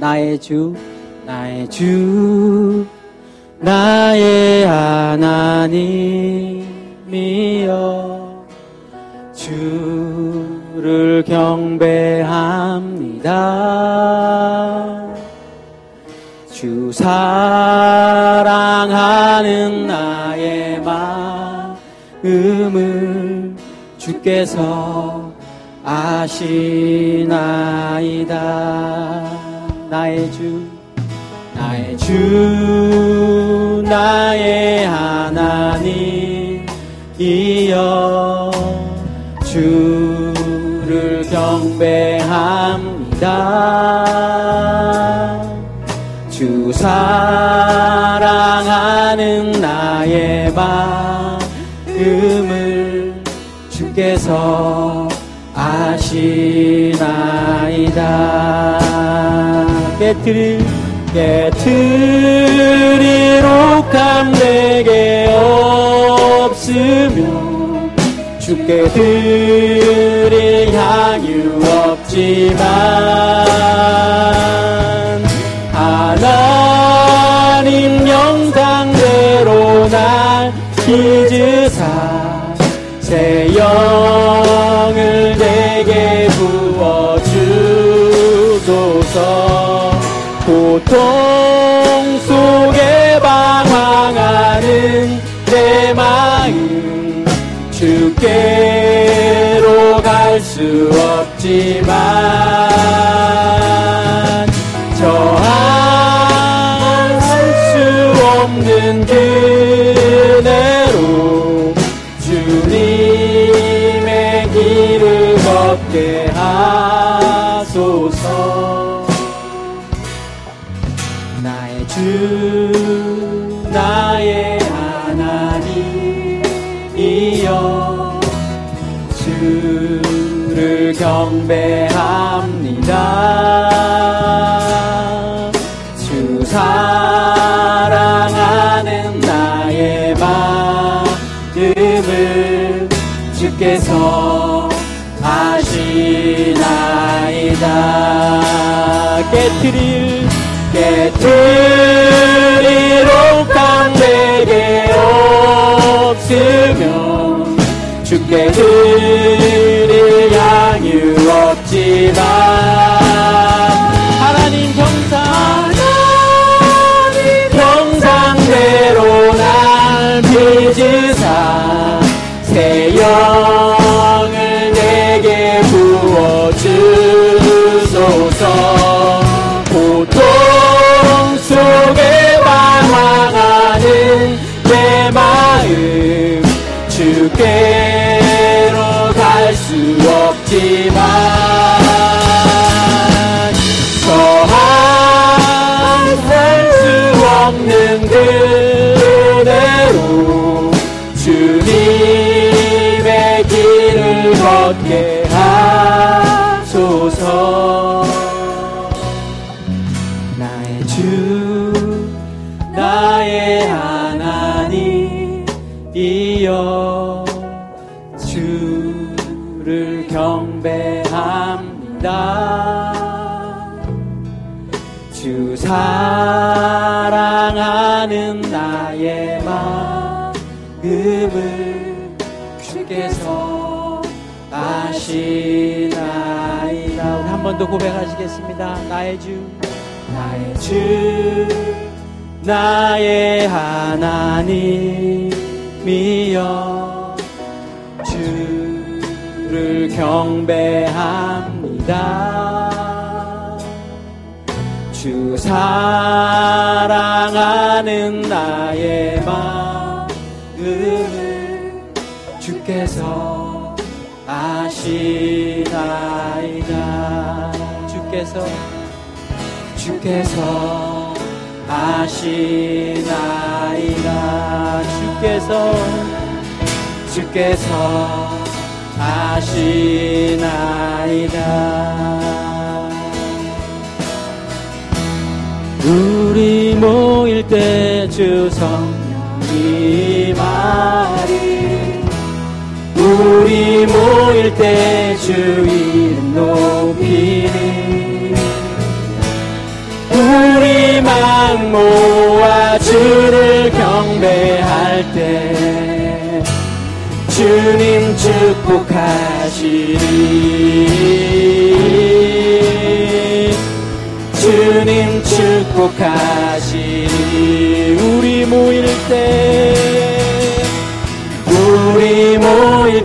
나의 주 나의 주 나의 하나님이여. 주를 경배합니다. 주 사랑하는 나의 마음을 주께서 아시나이다 나의 주 나의 주 나의 하나님이여 주를 경배합니다. 주 사랑하는 나의 마음을 주께서 아시나이다 깨트릴 깨트리록 내게 없으며 주께 드릴 향유 없지만 하나님 영상대로 날 빚으사 새 영을 내게 부어주소서 고통 속에 방황하는 내 마음. 주께로 갈 수 없지만 저할 수 없는 그대로 주님의 길을 걷게 하소서 주 나의 하나님이여 주를 경배합니다. 주 사랑하는 나의 마음을 주께서 아시나이다. 깨트릴 깨트리 주께 마음을 주께서 아시나이다. 우리 한 번 더 고백하시겠습니다. 나의 주. 나의 주. 나의 하나님이여. 주를 경배합니다. 주 사랑하는 나의 마음 주께서 아시나이다. 주께서 주께서 아시나이다. 주께서 주께서 아시나이다. 우리 모일 때 주 성령이 말이 우리 모일 때 주 이름 높이니 우리 막 모아 주를 경배할 때 주님 축복하시리. 주님 축복하시리. 우리 모일 때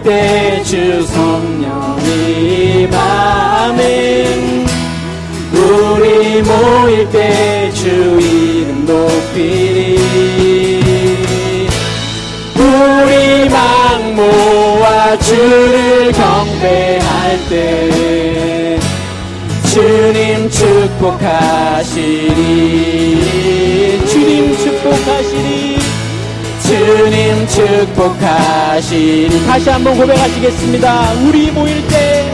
때 주 성령이 맘에 우리 모일 때 주 이름 높이리 우리 막 모아 주를 경배할 때 주님 축복하시리. 주님 축복하시리 주님 축복하시리 다시 한번 고백하시겠습니다. 우리 모일 때.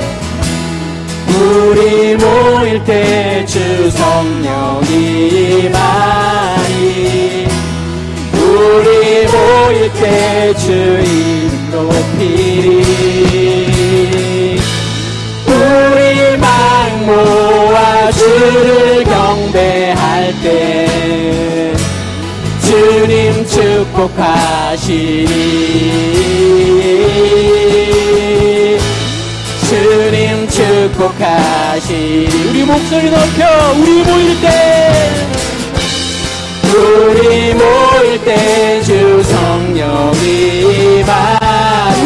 우리 모일 때 주 성령이 많이 우리 모일 때 주 이름 높이리. 우리 막 모아 주를 경배할 때 축복하시리 주님 축복하시리 우리 목소리 높여 우리 모일 때. 우리 모일 때 주 성령이 말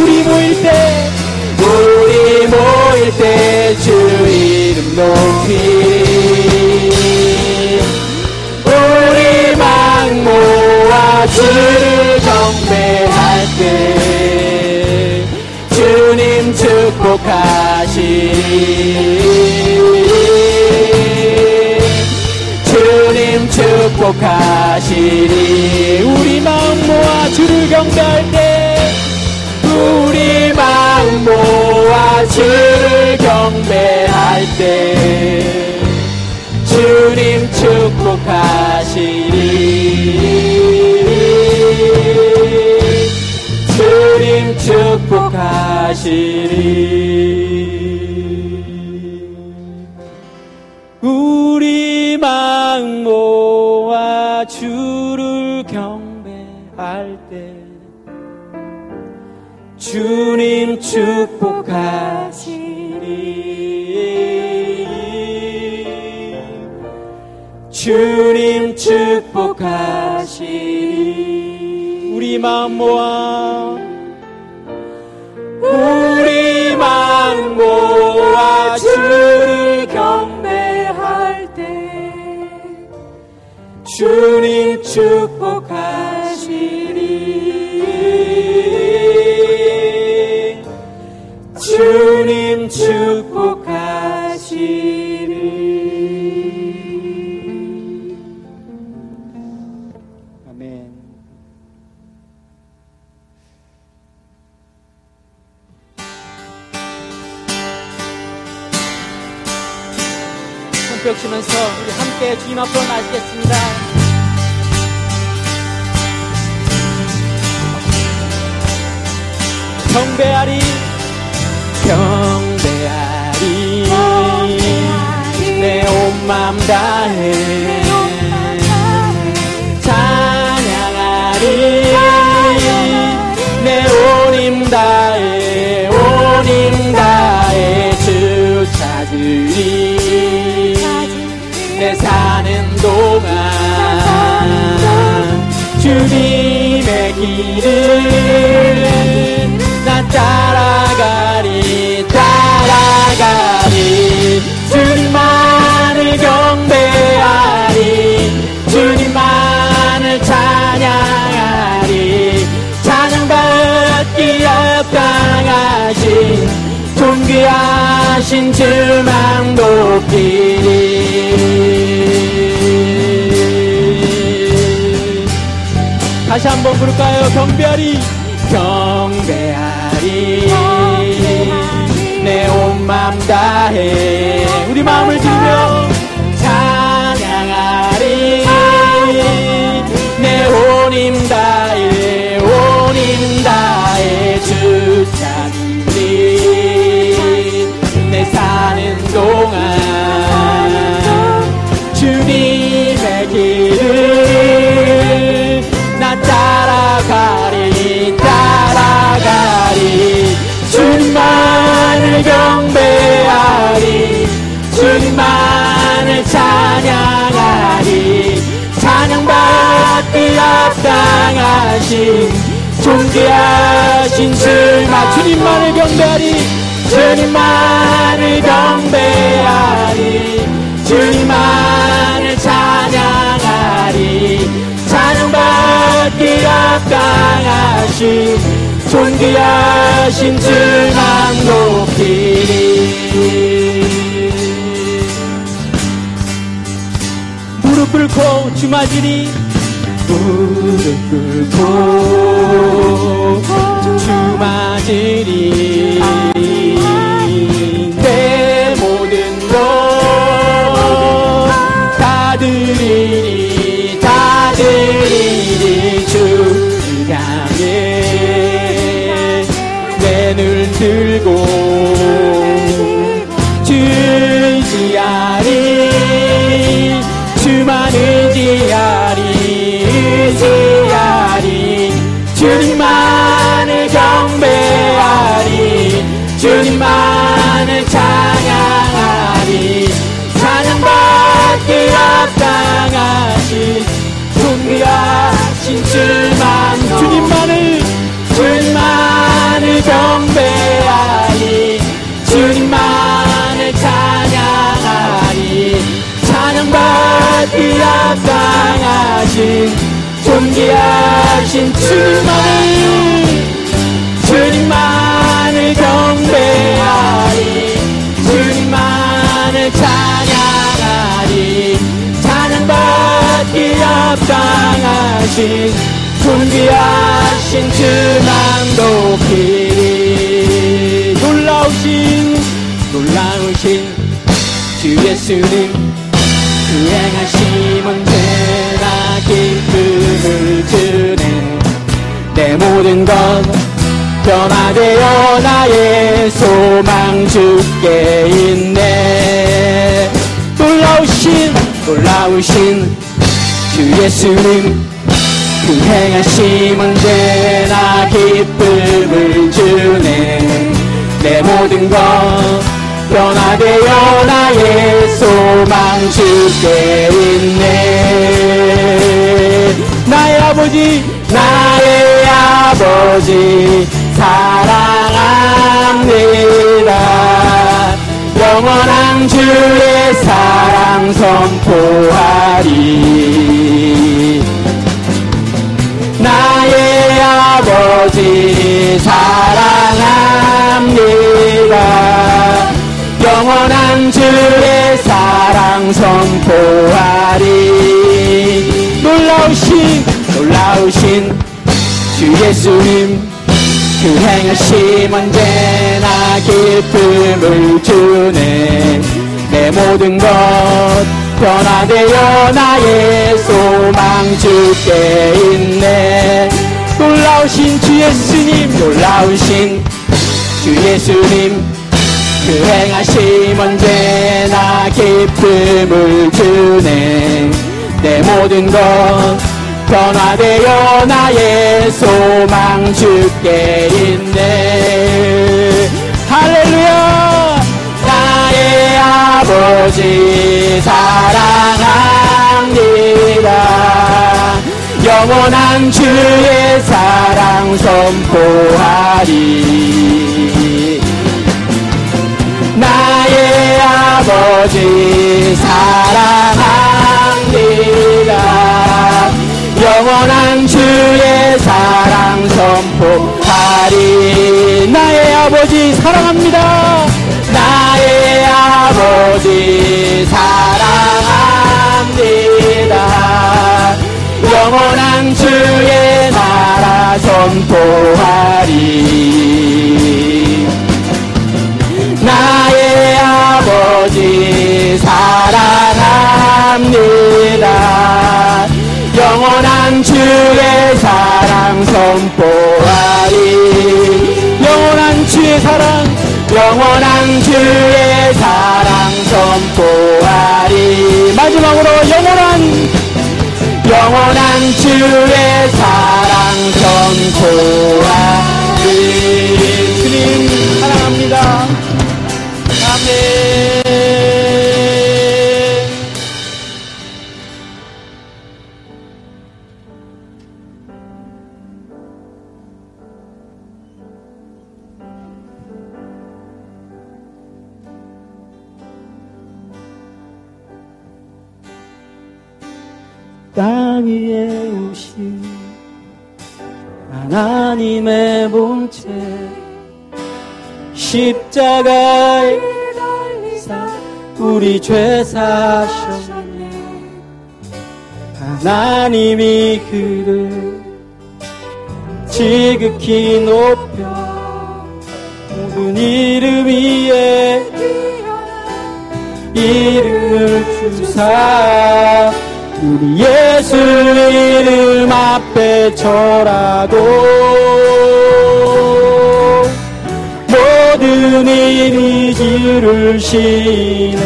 우리 모일 때. 우리 모일 때 주 이름 높 주님 축복하시리. 주님 축복하시리. 우리 마음 모아 주를 경배할 때 우리 마음 모아 주를 경배할 때 주님 축복하시리 축복하시리. 우리 막 모아 주를 경배할 때 주님 축복하시리. 주님 축복하시리. 우리 마음 모아 우리 막 모아 주를 경배할 때 주님 축복 손뼉 치면서 우리 함께 주님 앞으로 나시겠습니다. 경배하리. 경배하리. 내 온 맘 다해 주님의 길을 나 따라가리 따라가리. 주님만을 경배하리 주님만을 찬양하리. 찬양받기 합당하신 존귀하신 주만 높이리 다시 한번 부를까요? 경배하리. 경배하리. 내온맘 다해. 우리 마음을 들 합당하신 존귀하신 주마 주님만을 경배하리 주님만을 경배하리 주님만을 찬양하리 찬양받기 합당하신 존귀하신 주만 높이리. 무릎 꿇고 주마지리 무릎 꿇고 주마지리 합당하신 존귀하신 주님만을 주님만을 경배하리 주님만을 찬양하리 찬양받기 합당하신 존귀하신 주만 높이리 놀라우신 놀라우신 주 예수님 그 행하심은 죄나 기쁨을 주네 내 모든 것. 변화되어 나의 소망 주께 있네. 놀라우신 놀라우신 주 예수님 그 행하심은 죄나 기쁨을 주네. 내 모든 것 변화되어 나의 소망 주께 있네 나의 아버지 나의 아버지 사랑합니다. 영원한 주의 사랑 선포하리. 나의 아버지 사랑합니다. 영원한 주의 사랑 선포하리 놀라우신 주 예수님 그 행하심 언제나 기쁨을 주네. 내 모든 것 변화되어 나의 소망 주께 있네. 놀라우신 주 예수님 놀라우신 주 예수님 그 행하심 언제나 기쁨을 주네. 내 모든 것 변화되어 나의 소망 주께 있네. 할렐루야! 나의 아버지 사랑합니다. 영원한 주의 사랑 선포하리. 나의 아버지 사랑합니다 영원한 주의 사랑 선포하리. 나의 아버지 사랑합니다. 나의 아버지 사랑합니다. 영원한 주의 나라 선포하리. 나의 아버지 사랑합니다 주의 사랑 선포하리. 영원한 주의 사랑 영원한 주의 사랑 선포하리. 마지막으로 영원한 영원한 주의 사랑 선포하리. 주님 사랑합니다. 아멘. 땅 위에 오신 하나님의 본체 십자가에 달리사 우리 죄 사셨네. 하나님이 그를 지극히 높여 모든 이름 위에 이름을 주사 우리 예수 이름 앞에 절하고 모든 일이 지르시네.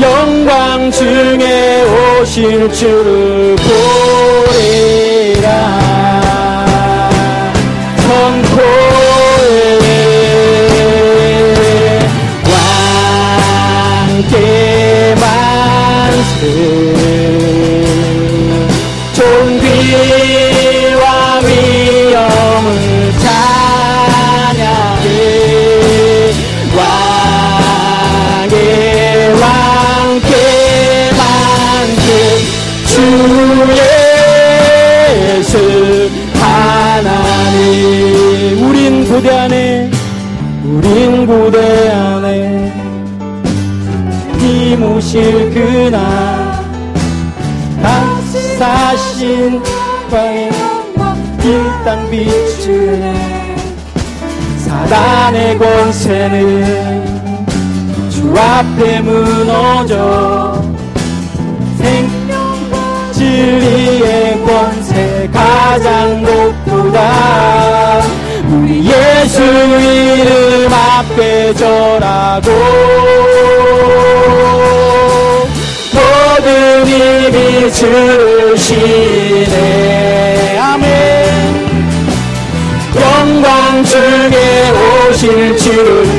영광 중에 오실 주를 보리. 찬란한 빛주네 사단의 권세는 주 앞에 무너져 생명과 진리의 권세 가장 높다. 우리 예수 이름 앞에 절하고 모든 힘이 주시네. 주님 오실 주.